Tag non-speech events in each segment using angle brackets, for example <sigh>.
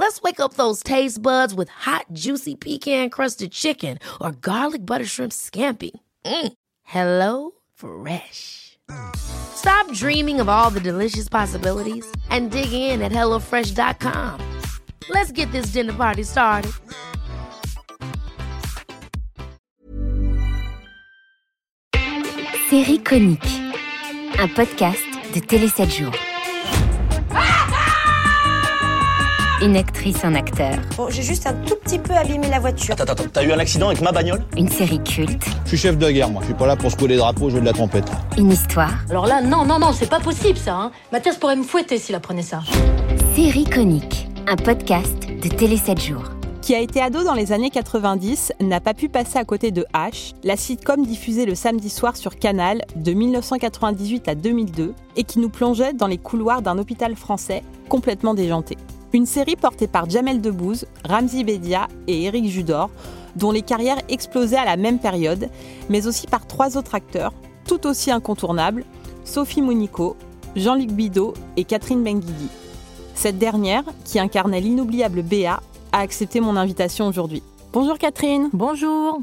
Let's wake up those taste buds with hot, juicy pecan crusted chicken or garlic butter shrimp scampi. Mm. Hello Fresh. Stop dreaming of all the delicious possibilities and dig in at HelloFresh.com. Let's get this dinner party started. Série conique, un podcast de Télé 7 jours. Une actrice, un acteur, Bon, j'ai juste un tout petit peu abîmé la voiture. Attends, attends, t'as eu un accident avec ma bagnole? Une série culte, Je suis chef de guerre, moi. Je suis pas là pour secouer les drapeaux, jouer de la trompette. une histoire. Alors là, non, non, non, c'est pas possible ça. Hein. Mathias pourrait me fouetter s'il apprenait ça. Série conique, un podcast de Télé 7 jours. qui a été ado dans les années 90, n'a pas pu passer à côté de H, la sitcom diffusée le samedi soir sur Canal de 1998 à 2002 et qui nous plongeait dans les couloirs d'un hôpital français complètement déjanté. Une série portée par Jamel Debbouze, Ramzi Bedia et Éric Judor, dont les carrières explosaient à la même période, mais aussi par trois autres acteurs, tout aussi incontournables, Sophie Monico, Jean-Luc Bidot et Catherine Benguigui. Cette dernière, qui incarnait l'inoubliable Béa, a accepté mon invitation aujourd'hui. Bonjour Catherine. Bonjour.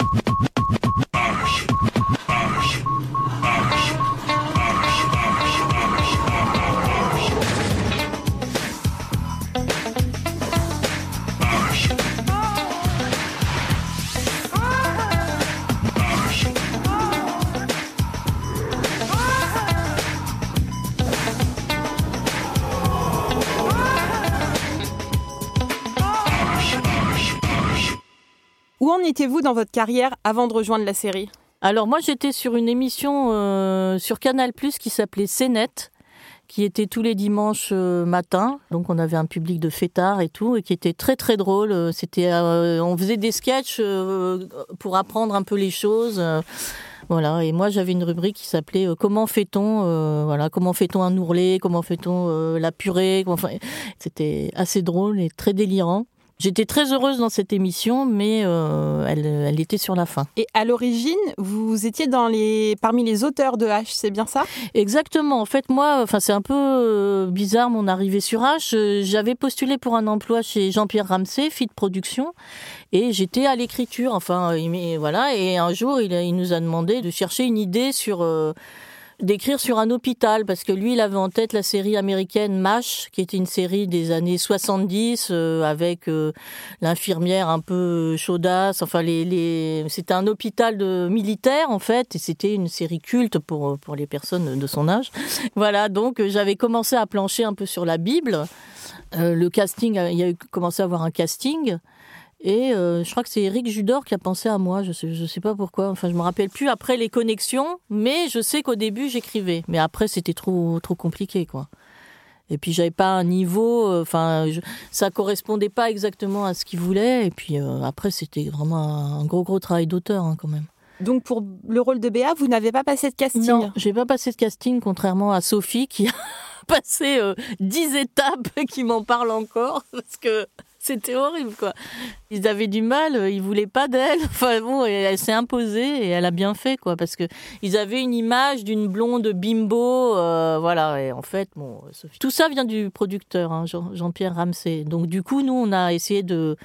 Où en étiez-vous dans votre carrière avant de rejoindre la série? Alors moi j'étais sur une émission euh, sur Canal Plus qui s'appelait CNET qui était tous les dimanches euh, matin. Donc on avait un public de fêtards et tout et qui était très très drôle. Euh, C'était euh, on faisait des sketchs pour apprendre un peu les choses. voilà, et moi j'avais une rubrique qui s'appelait Comment fait-on voilà, comment fait-on un ourlet, comment fait-on la purée, c'était assez drôle et très délirant. J'étais très heureuse dans cette émission, mais euh, elle, elle était sur la fin. Et à l'origine, vous étiez dans les... parmi les auteurs de H, c'est bien ça? Exactement. En fait, moi, enfin, c'est un peu euh, bizarre mon arrivée sur H. Euh, J'avais postulé pour un emploi chez Jean-Pierre Ramsey, Fit Production, et j'étais à l'écriture. Enfin, voilà. Et un jour, il, il nous a demandé de chercher une idée sur euh, d'écrire sur un hôpital parce que lui, il avait en tête la série américaine MASH, qui était une série des années 70 euh, avec euh, l'infirmière un peu chaudasse. Enfin, les, les... c'était un hôpital de militaires en fait, et c'était une série culte pour pour les personnes de son âge. <laughs> Voilà, donc euh, j'avais commencé à plancher un peu sur la Bible. Euh, le casting, a- il y a eu commencé à avoir un casting. Et euh, je crois que c'est Eric Judor qui a pensé à moi. Je sais, je sais pas pourquoi. Enfin, je me rappelle plus après les connexions, mais je sais qu'au début j'écrivais. Mais après c'était trop trop compliqué, quoi. Et puis j'avais pas un niveau. euh, Enfin, je- ça correspondait pas exactement à ce qu'il voulait. Et puis euh, après c'était vraiment un gros gros travail d'auteur hein, quand même. Donc pour le rôle de Béa, vous n'avez pas passé de casting Non, j'ai pas passé de casting, contrairement à Sophie qui <laughs> a passé euh, 10 étapes qui m'en parlent encore <laughs> parce que c'était horrible quoi. Ils avaient du mal, euh, ils voulaient pas d'elle. <laughs> Enfin bon, elle s'est imposée et elle a bien fait quoi parce que ils avaient une image d'une blonde bimbo, euh, voilà. Et en fait, bon. Tout ça vient du producteur hein, Jean- Jean-Pierre Ramsey. Donc du coup, nous on a essayé de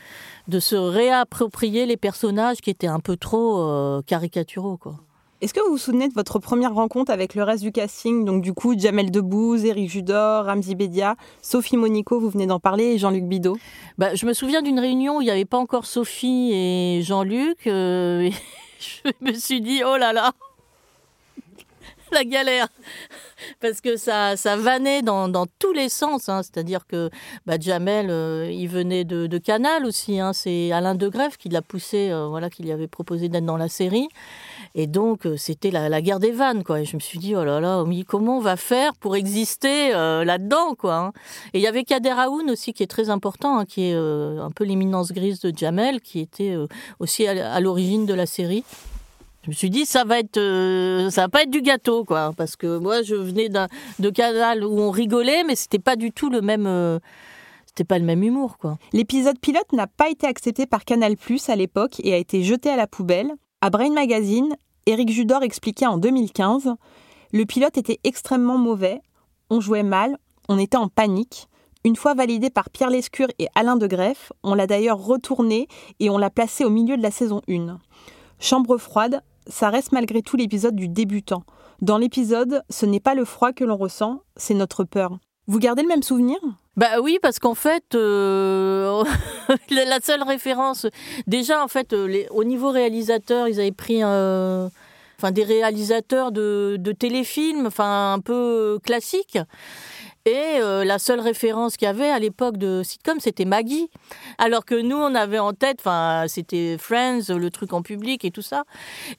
de se réapproprier les personnages qui étaient un peu trop euh, caricaturaux quoi. Est-ce que vous vous souvenez de votre première rencontre avec le reste du casting? Donc du coup, Jamel Debbouze, Éric Judor, Ramzi Bedia, Sophie Monico, vous venez d'en parler, et Jean-Luc Bidot. Bah, je me souviens d'une réunion où il n'y avait pas encore Sophie et Jean-Luc. euh, <laughs> je me suis dit, oh là là, <laughs> la galère parce que ça, ça vannait dans, tous les sens. hein. C'est-à-dire que bah, Jamel, euh, il venait de, Canal aussi. hein. C'est Alain de Greff qui l'a poussé, euh, voilà, qui lui avait proposé d'être dans la série. Et donc, euh, c'était la, guerre des vannes, quoi. Et je me suis dit, oh là là, comment on va faire pour exister euh, là-dedans, quoi. hein? Et il y avait Kader Aoun aussi, qui est très important, hein, qui est euh, un peu l'éminence grise de Jamel, qui était aussi à, l'origine de la série. Je me suis dit, ça va être, ça va pas être du gâteau, quoi. Parce que moi, je venais de Canal où on rigolait, mais c'était pas du tout le même, c'était pas le même humour, quoi. L'épisode pilote n'a pas été accepté par Canal+ à l'époque et a été jeté à la poubelle. À Brain Magazine, Éric Judor expliquait en 2015 Le pilote était extrêmement mauvais, on jouait mal, on était en panique. Une fois validé par Pierre Lescure et Alain de Greff, on l'a d'ailleurs retourné et on l'a placé au milieu de la saison 1. Chambre froide, ça reste malgré tout l'épisode du débutant. Dans l'épisode, ce n'est pas le froid que l'on ressent, c'est notre peur. Vous gardez le même souvenir? Bah oui, parce qu'en fait, euh, <laughs> la seule référence, déjà en fait, euh, au niveau réalisateur, ils avaient pris, euh, des réalisateurs de, de téléfilms, un peu classiques. Et euh, la seule référence qu'il y avait à l'époque de sitcom, c'était Maggie. Alors que nous, on avait en tête, enfin, c'était Friends, le truc en public et tout ça.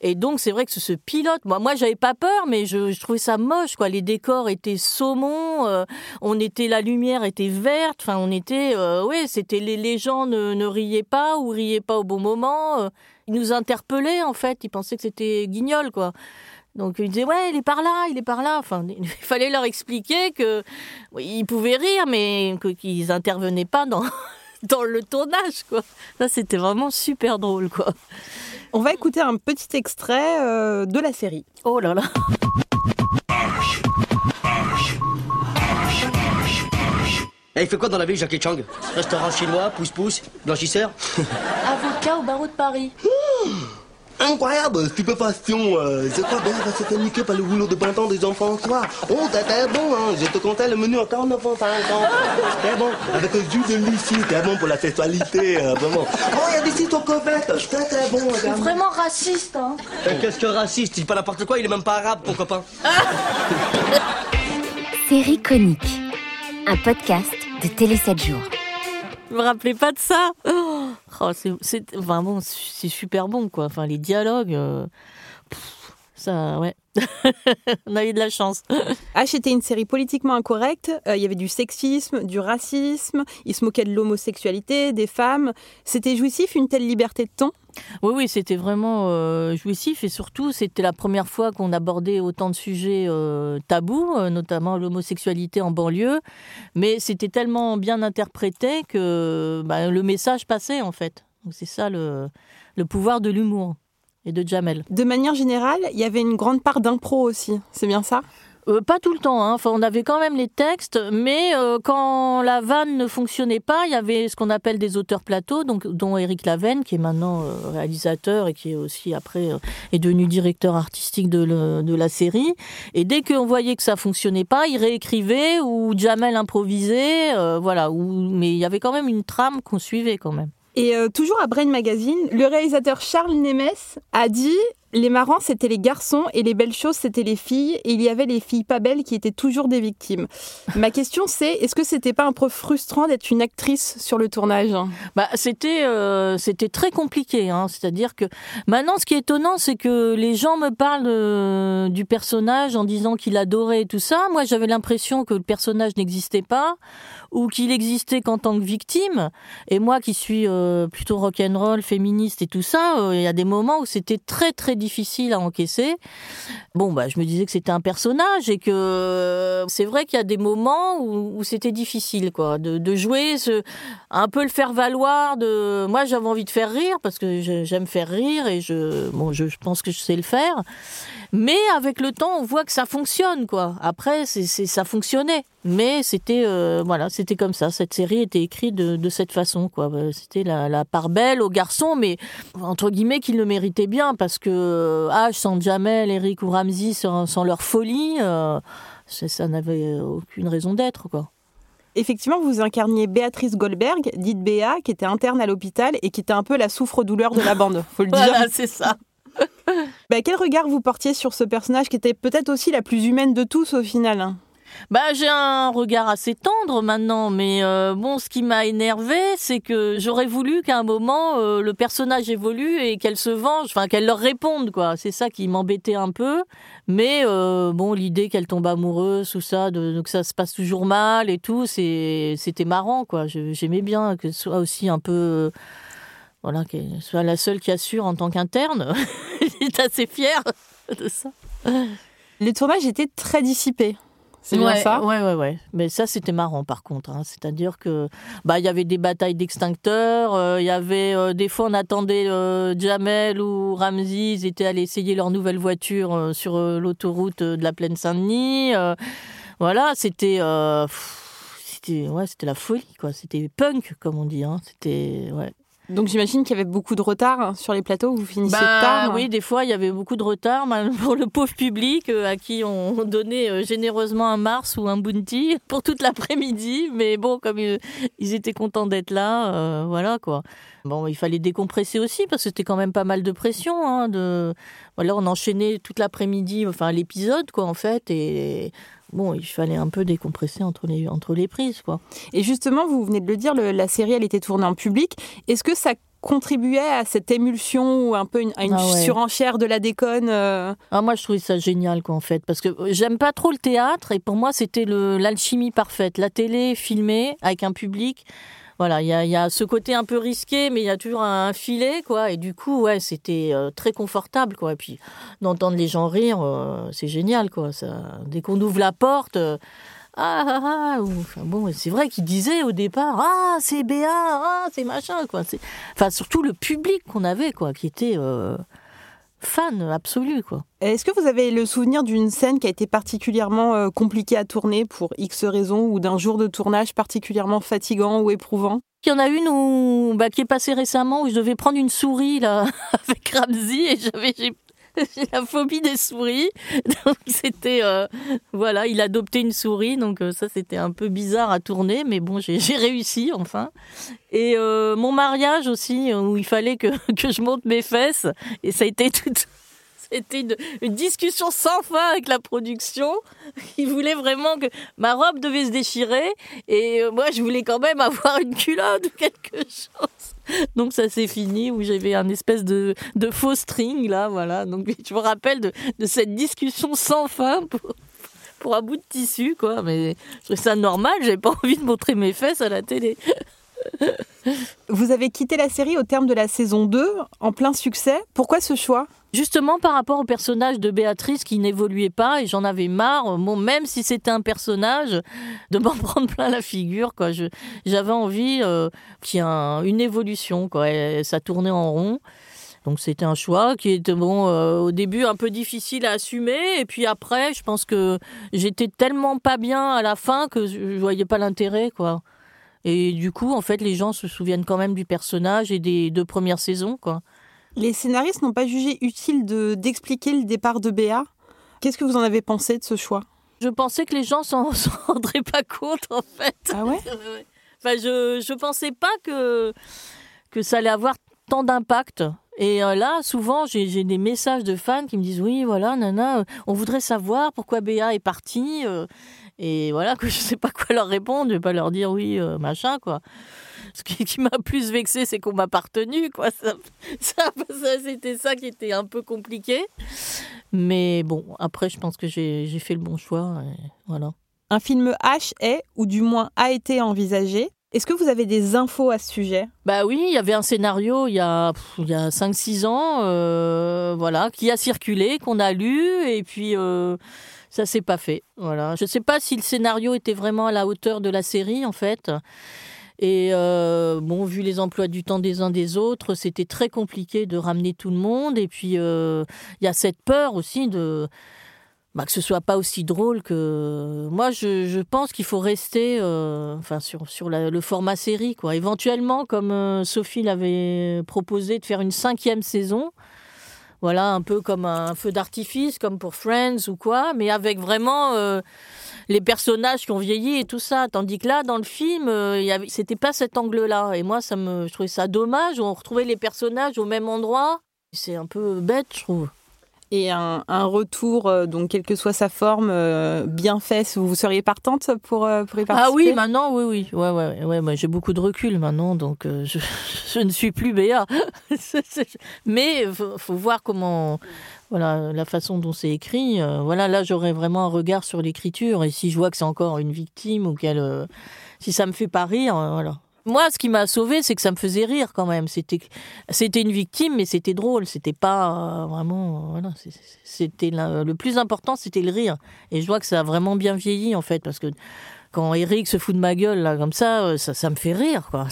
Et donc, c'est vrai que ce, pilote, moi, moi, j'avais pas peur, mais je, trouvais ça moche, quoi. Les décors étaient saumon, euh, on était, la lumière était verte, enfin, on était, euh, ouais, c'était les, gens ne, ne riaient pas ou riaient pas au bon moment. Ils nous interpellaient, en fait. Ils pensaient que c'était guignol, quoi. Donc ils disaient ouais il est par là il est par là enfin <laughs> il fallait leur expliquer que oui, ils pouvaient rire mais qu'ils intervenaient pas dans <laughs> dans le tournage quoi ça c'était vraiment super drôle quoi On va écouter un petit extrait euh, de la série. oh là là Eh, il fait quoi dans la vie, Jackie Chang? Restaurant chinois, pouce-pouce, blanchisseur? <laughs> Avocat au barreau de Paris Incroyable, stupéfaction. Euh, je crois bien c'était niqué par le boulot de printemps des enfants soir. Oh, t'étais bon, hein. Je te comptais le menu en 49 ans, 50 C'était bon. Avec un jus de lycée, c'était bon pour la sexualité, euh, vraiment. Oh, il y a des sites aux crevettes. C'était bon, regarde. vraiment raciste hein Eh, Qu'est-ce que raciste Il dit pas n'importe quoi, il est même pas arabe, ton copain. Série conique, un podcast de Télé 7 jours. je me rappelais pas de ça? Oh, oh, c'est vraiment c'est super bon quoi. Enfin les dialogues euh, ça ouais <laughs> on a eu de la chance H était une série politiquement incorrecte, euh, il y avait du sexisme, du racisme, il se moquait de l'homosexualité, des femmes. C'était jouissif une telle liberté de ton? Oui, oui, c'était vraiment euh, jouissif et surtout, c'était la première fois qu'on abordait autant de sujets euh, tabous, euh, notamment l'homosexualité en banlieue. Mais c'était tellement bien interprété que bah, le message passait en fait. C'est ça le, le pouvoir de l'humour et de Jamel. De manière générale, il y avait une grande part d'impro aussi, c'est bien ça? Euh, pas tout le temps, hein. enfin, on avait quand même les textes, mais euh, quand la vanne ne fonctionnait pas, il y avait ce qu'on appelle des auteurs plateaux, donc, dont Éric Lavenne, qui est maintenant euh, réalisateur et qui est aussi après est devenu directeur artistique de, le- de la série. Et dès qu'on voyait que ça fonctionnait pas, il réécrivait ou Jamel improvisait, voilà. Mais il y avait quand même une trame qu'on suivait quand même. Et euh, toujours à Brain Magazine, le réalisateur Charles Nemes a dit les marrants c'était les garçons et les belles choses c'était les filles et il y avait les filles pas belles qui étaient toujours des victimes. Ma question c'est est-ce que c'était pas un peu frustrant d'être une actrice sur le tournage? Bah, c'était euh, c'était très compliqué. Hein. C'est-à-dire que maintenant, ce qui est étonnant, c'est que les gens me parlent euh, du personnage en disant qu'il adorait et tout ça. Moi, j'avais l'impression que le personnage n'existait pas ou qu'il existait qu'en tant que victime. Et moi, qui suis euh, plutôt rock'n'roll, féministe et tout ça, euh, il y a des moments où c'était très très difficile à encaisser. Bon, bah, je me disais que c'était un personnage et que euh, c'est vrai qu'il y a des moments où, c'était difficile, quoi, de, jouer un peu le faire valoir. De, moi, j'avais envie de faire rire parce que j'aime faire rire et je, bon, je, pense que je sais le faire. Mais avec le temps, on voit que ça fonctionne, quoi. Après, c'est- ça fonctionnait. Mais c'était, euh, voilà, c'était comme ça. Cette série était écrite de, de cette façon, quoi. Euh, C'était la, la part belle aux garçons, mais entre guillemets qu'ils le méritaient bien parce que euh, H sans Jamel, Eric ou Ramsey sans, sans leur folie, euh, ça, ça n'avait aucune raison d'être, quoi. Effectivement, vous incarniez Béatrice Goldberg, dite Béa, qui était interne à l'hôpital et qui était un peu la souffre-douleur de la bande, faut le <laughs> dire. Voilà, c'est ça. Bah, quel regard vous portiez sur ce personnage qui était peut-être aussi la plus humaine de tous au final hein? Bah, j'ai un regard assez tendre maintenant, mais euh, bon, ce qui m'a énervé, c'est que j'aurais voulu qu'à un moment euh, le personnage évolue et qu'elle se venge, enfin qu'elle leur réponde, quoi. C'est ça qui m'embêtait un peu. Mais euh, bon, l'idée qu'elle tombe amoureuse, tout ça, que ça se passe toujours mal et tout, c'était marrant, quoi. J'aimais bien que ce soit aussi un peu voilà, qu'elle soit la seule qui assure en tant qu'interne. <laughs> J'étais assez fière de ça. Les tournages étaient très dissipés. C'est bien ça Ouais, ouais, ouais. Mais ça, c'était marrant, par contre. Hein. C'est-à-dire que, bah, il y avait des batailles d'extincteurs. Euh, il y avait euh, des fois, on attendait euh, Jamel ou Ramsey. Ils étaient allés essayer leur nouvelle voiture sur l'autoroute de la plaine Saint-Denis. voilà, c'était, c'était, ouais, c'était la folie, quoi. C'était punk, comme on dit. Hein. C'était, ouais. Donc j'imagine qu'il y avait beaucoup de retard hein, sur les plateaux, vous finissez bah, tard. Oui, des fois il y avait beaucoup de retard <laughs> pour le pauvre public euh, à qui on <laughs> donnait euh, généreusement un Mars ou un Bounty <laughs> pour toute l'après-midi. Mais bon, comme euh, ils étaient contents d'être là, voilà quoi. Bon, il fallait décompresser aussi parce que c'était quand même pas mal de pression. Hein, de... Voilà, on enchaînait toute l'après-midi, enfin l'épisode quoi en fait, et bon, il fallait un peu décompresser entre les, entre les prises. Quoi. Et justement, vous venez de le dire, la série, elle était tournée en public. Est-ce que ça contribuait à cette émulsion ou un peu une, à une ah surenchère de la déconne euh ah, Moi, je trouvais ça génial, quoi, en fait, parce que j'aime pas trop le théâtre et pour moi, c'était l'alchimie parfaite. La télé filmée avec un public voilà, il y a, ce côté un peu risqué, mais il y a toujours un, filet, quoi. Et du coup, ouais, c'était euh, très confortable, quoi. Et puis, d'entendre les gens rire, euh, c'est génial, quoi. Dès qu'on ouvre la porte, euh, ah, ah, ah bon, c'est vrai qu'il disait au départ, ah, c'est Béa, ah, c'est machin, quoi. Enfin, surtout le public qu'on avait, quoi, qui était fan absolu. Quoi. Est-ce que vous avez le souvenir d'une scène qui a été particulièrement euh, compliquée à tourner pour X raisons ou d'un jour de tournage particulièrement fatigant ou éprouvant? Il y en a une où, bah, qui est passée récemment où je devais prendre une souris là <laughs> avec Ramsey et j'avais j'ai <laughs> la phobie des souris. Donc c'était euh, voilà, il adoptait une souris, donc euh, ça c'était un peu bizarre à tourner, mais bon j'ai <laughs> réussi enfin. Et euh, mon mariage aussi où il fallait que, <laughs> que je monte mes fesses et ça a été tout c'était une, discussion sans fin avec la production. <laughs> Ils voulaient vraiment que ma robe devait se déchirer et moi je voulais quand même avoir une culotte ou <laughs> quelque chose. Donc ça s'est fini où j'avais un espèce de, de, faux string là, voilà. Donc <laughs> je me rappelle de, cette discussion sans fin pour, pour, un bout de tissu quoi. Mais je trouvais ça normal, j'avais pas envie de montrer mes fesses à la télé. <laughs> Vous avez quitté la série au terme de la saison 2, en plein succès. Pourquoi ce choix? Justement par rapport au personnage de Béatrice qui n'évoluait pas et j'en avais marre, même si c'était un personnage, de m'en <laughs> prendre plein la figure. Quoi. j'avais envie euh, qu'il y ait une évolution. Quoi. ça tournait en rond. Donc c'était un choix qui était bon euh, au début un peu difficile à assumer et puis après je pense que j'étais tellement pas bien à la fin que je voyais pas l'intérêt quoi. Et du coup en fait les gens se souviennent quand même du personnage et des deux premières saisons quoi. Les scénaristes n'ont pas jugé utile de, d'expliquer le départ de Béa. Qu'est-ce que vous en avez pensé de ce choix? Je pensais que les gens <laughs> s'en rendraient pas compte, en fait. Ah ouais? <laughs> Enfin, je ne pensais pas que, que ça allait avoir tant d'impact. Et euh, là, souvent, j'ai des messages de fans qui me disent Oui, voilà, nana, euh, on voudrait savoir pourquoi Béa est partie. Euh. et voilà, que <laughs> je ne sais pas quoi leur répondre. Je ne vais pas leur dire oui, machin, quoi. Ce qui, m'a plus vexé, c'est qu'on m'a partenu, quoi. Ça, ça, c'était ça qui était un peu compliqué. Mais bon, après, je pense que j'ai fait le bon choix. voilà. Un film H est, ou du moins a été envisagé. Est-ce que vous avez des infos à ce sujet? Bah oui, il y avait un scénario il y a, il y a 5-6 ans, euh, voilà, qui a circulé, qu'on a lu, et puis euh, ça s'est pas fait. Voilà. Je ne sais pas si le scénario était vraiment à la hauteur de la série, en fait. Et euh, bon, vu les emplois du temps des uns des autres, c'était très compliqué de ramener tout le monde. Et puis, euh, il y a cette peur aussi de bah, que ce soit pas aussi drôle que. Moi, je, pense qu'il faut rester euh, enfin, sur, sur le format série. Quoi. Éventuellement, comme Sophie l'avait proposé, de faire une cinquième saison. Voilà, un peu comme un feu d'artifice, comme pour Friends ou quoi, mais avec vraiment les personnages qui ont vieilli et tout ça. Tandis que là, dans le film, euh, c'était pas cet angle-là. Et moi, ça me, je trouvais ça dommage. On retrouvait les personnages au même endroit. C'est un peu bête, je trouve. Et un, un retour, euh, donc quelle que soit sa forme, euh, bien fait, vous seriez partante pour, euh, pour y participer Ah oui, maintenant, oui, oui. Ouais, ouais, ouais, ouais, j'ai beaucoup de recul maintenant, donc euh, je, <laughs> je ne suis plus Béa. <laughs> Mais il faut, faut voir comment, voilà, la façon dont c'est écrit. voilà, là, j'aurais vraiment un regard sur l'écriture. Et si je vois que c'est encore une victime ou qu'elle, si ça me fait pas rire, voilà. Moi, ce qui m'a sauvé, c'est que ça me faisait rire quand même. C'était, c'était une victime, mais c'était drôle. C'était pas euh, vraiment, euh, voilà. C'était le plus important, c'était le rire. Et je vois que ça a vraiment bien vieilli en fait, parce que quand Eric se fout de ma gueule là comme ça, euh, ça, ça me fait rire quoi.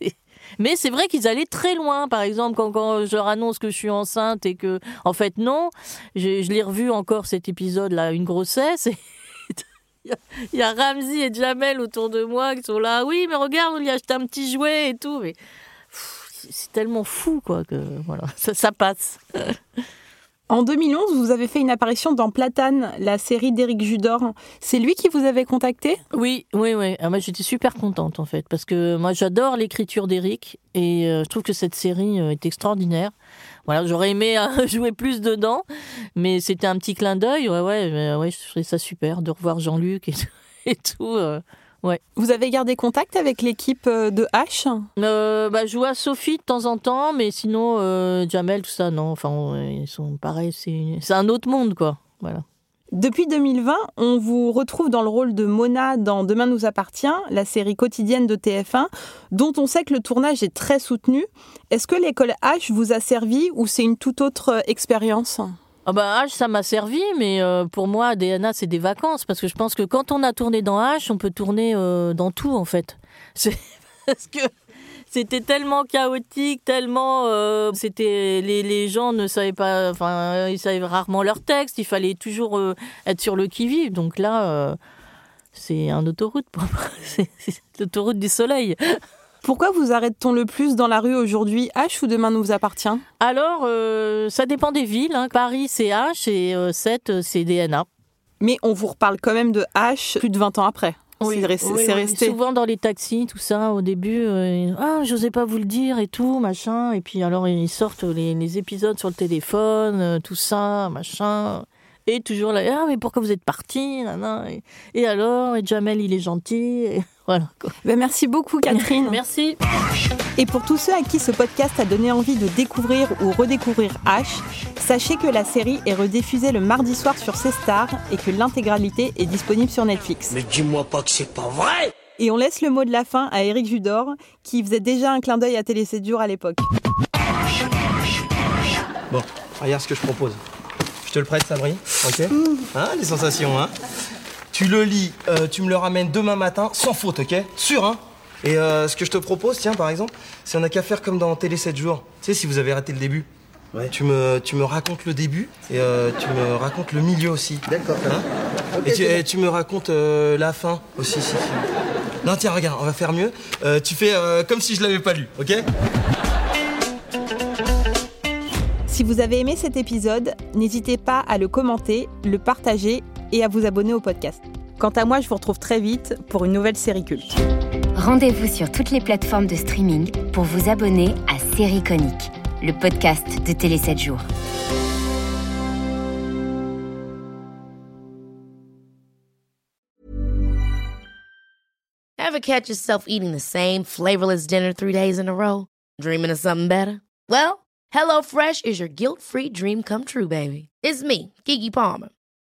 <laughs> Mais c'est vrai qu'ils allaient très loin. Par exemple, quand, quand je leur annonce que je suis enceinte et que, en fait, non, je, je l'ai revu encore cet épisode-là, une grossesse. Il y a- Ramsey et Jamel autour de moi qui sont là. Oui, mais regarde, on lui a acheté un petit jouet et tout. Mais c'est- tellement fou quoi que voilà, <laughs> ça passe. <laughs> En 2011, vous avez fait une apparition dans Platane, la série d'Éric Judor. C'est lui qui vous avait contacté? Oui, oui, oui. Ah, moi, j'étais super contente, en fait, parce que moi, j'adore l'écriture d'Eric et euh, je trouve que cette série euh, est extraordinaire. Voilà, j'aurais aimé euh, <laughs> jouer plus dedans, mais c'était un petit clin d'œil. Ouais, ouais, ouais, je trouvais ça super de revoir Jean-Luc et, et tout. Ouais. Vous avez gardé contact avec l'équipe euh, de H? Euh, bah, je à Sophie de temps en temps, mais sinon, euh, Jamel, tout ça, non. Enfin, ils sont pareils, c'est c'est un autre monde, quoi. Voilà. Depuis 2020, on vous retrouve dans le rôle de Mona dans Demain nous appartient, la série quotidienne de TF1, dont on sait que le tournage est très soutenu. Est-ce que l'école H vous a servi ou c'est une toute autre euh, expérience? Ah bah H, ça m'a servi, mais euh, pour moi, DNA, c'est des vacances. Parce que je pense que quand on a tourné dans H, on peut tourner euh, dans tout, en fait. <laughs> C'est parce que c'était tellement chaotique, tellement... euh, c'était les, les gens ne savaient pas... Enfin, euh, ils savaient rarement leur texte. Il fallait toujours euh, être sur le qui-vive. Donc là, euh, c'est un autoroute <laughs> c'est l'autoroute du soleil. Pourquoi vous arrête-t-on le plus dans la rue aujourd'hui H ou Demain nous appartient? Alors, euh, ça dépend des villes. hein. Paris, c'est H et euh, 7, c'est DNA. Mais on vous reparle quand même de H plus de 20 ans après. Oui, c'est resté. oui, c'est oui. resté. Souvent dans les taxis, tout ça, au début, euh, ah, j'osais pas vous le dire et tout, machin. Et puis alors, ils sortent les, les épisodes sur le téléphone, euh, tout ça, machin. Et toujours là, ah, mais pourquoi vous êtes parti? Et, et alors, et Jamel, il est gentil. et voilà. quoi. Ben, merci beaucoup Catherine. Merci. Et pour tous ceux à qui ce podcast a donné envie de découvrir ou redécouvrir H, sachez que la série est rediffusée le mardi soir sur C-Star et que l'intégralité est disponible sur Netflix. Mais dis-moi pas que c'est pas vrai Et on laisse le mot de la fin à Eric Judor, qui faisait déjà un clin d'œil à Télé 7 jours à l'époque. Bon, regarde ce que je propose. Je te le prête, Sabri, ok? Hein, les sensations, hein? Tu le lis, euh, tu me le ramènes demain matin, sans faute, ok Sûr, hein Et euh, ce que je te propose, tiens, par exemple, c'est on n'a qu'à faire comme dans Télé 7 jours. Tu sais, si vous avez raté le début. Tu, me, tu me racontes le début et euh, tu me racontes le milieu aussi. D'accord. Hein et, tu, et tu me racontes euh, la fin aussi, si, si. Non, tiens, regarde, on va faire mieux. Euh, tu fais euh, comme si je l'avais pas lu, ok Si vous avez aimé cet épisode, n'hésitez pas à le commenter, le partager et à vous abonner au podcast. Quant à moi, je vous retrouve très vite pour une nouvelle série culte. Rendez-vous sur toutes les plateformes de streaming pour vous abonner à Série Conique, le podcast de Télé 7 jours. Ever catch yourself eating the same flavorless dinner three days in a row? Dreaming of something better? Well, HelloFresh is your guilt-free dream come true, baby. It's me, Kiki Palmer.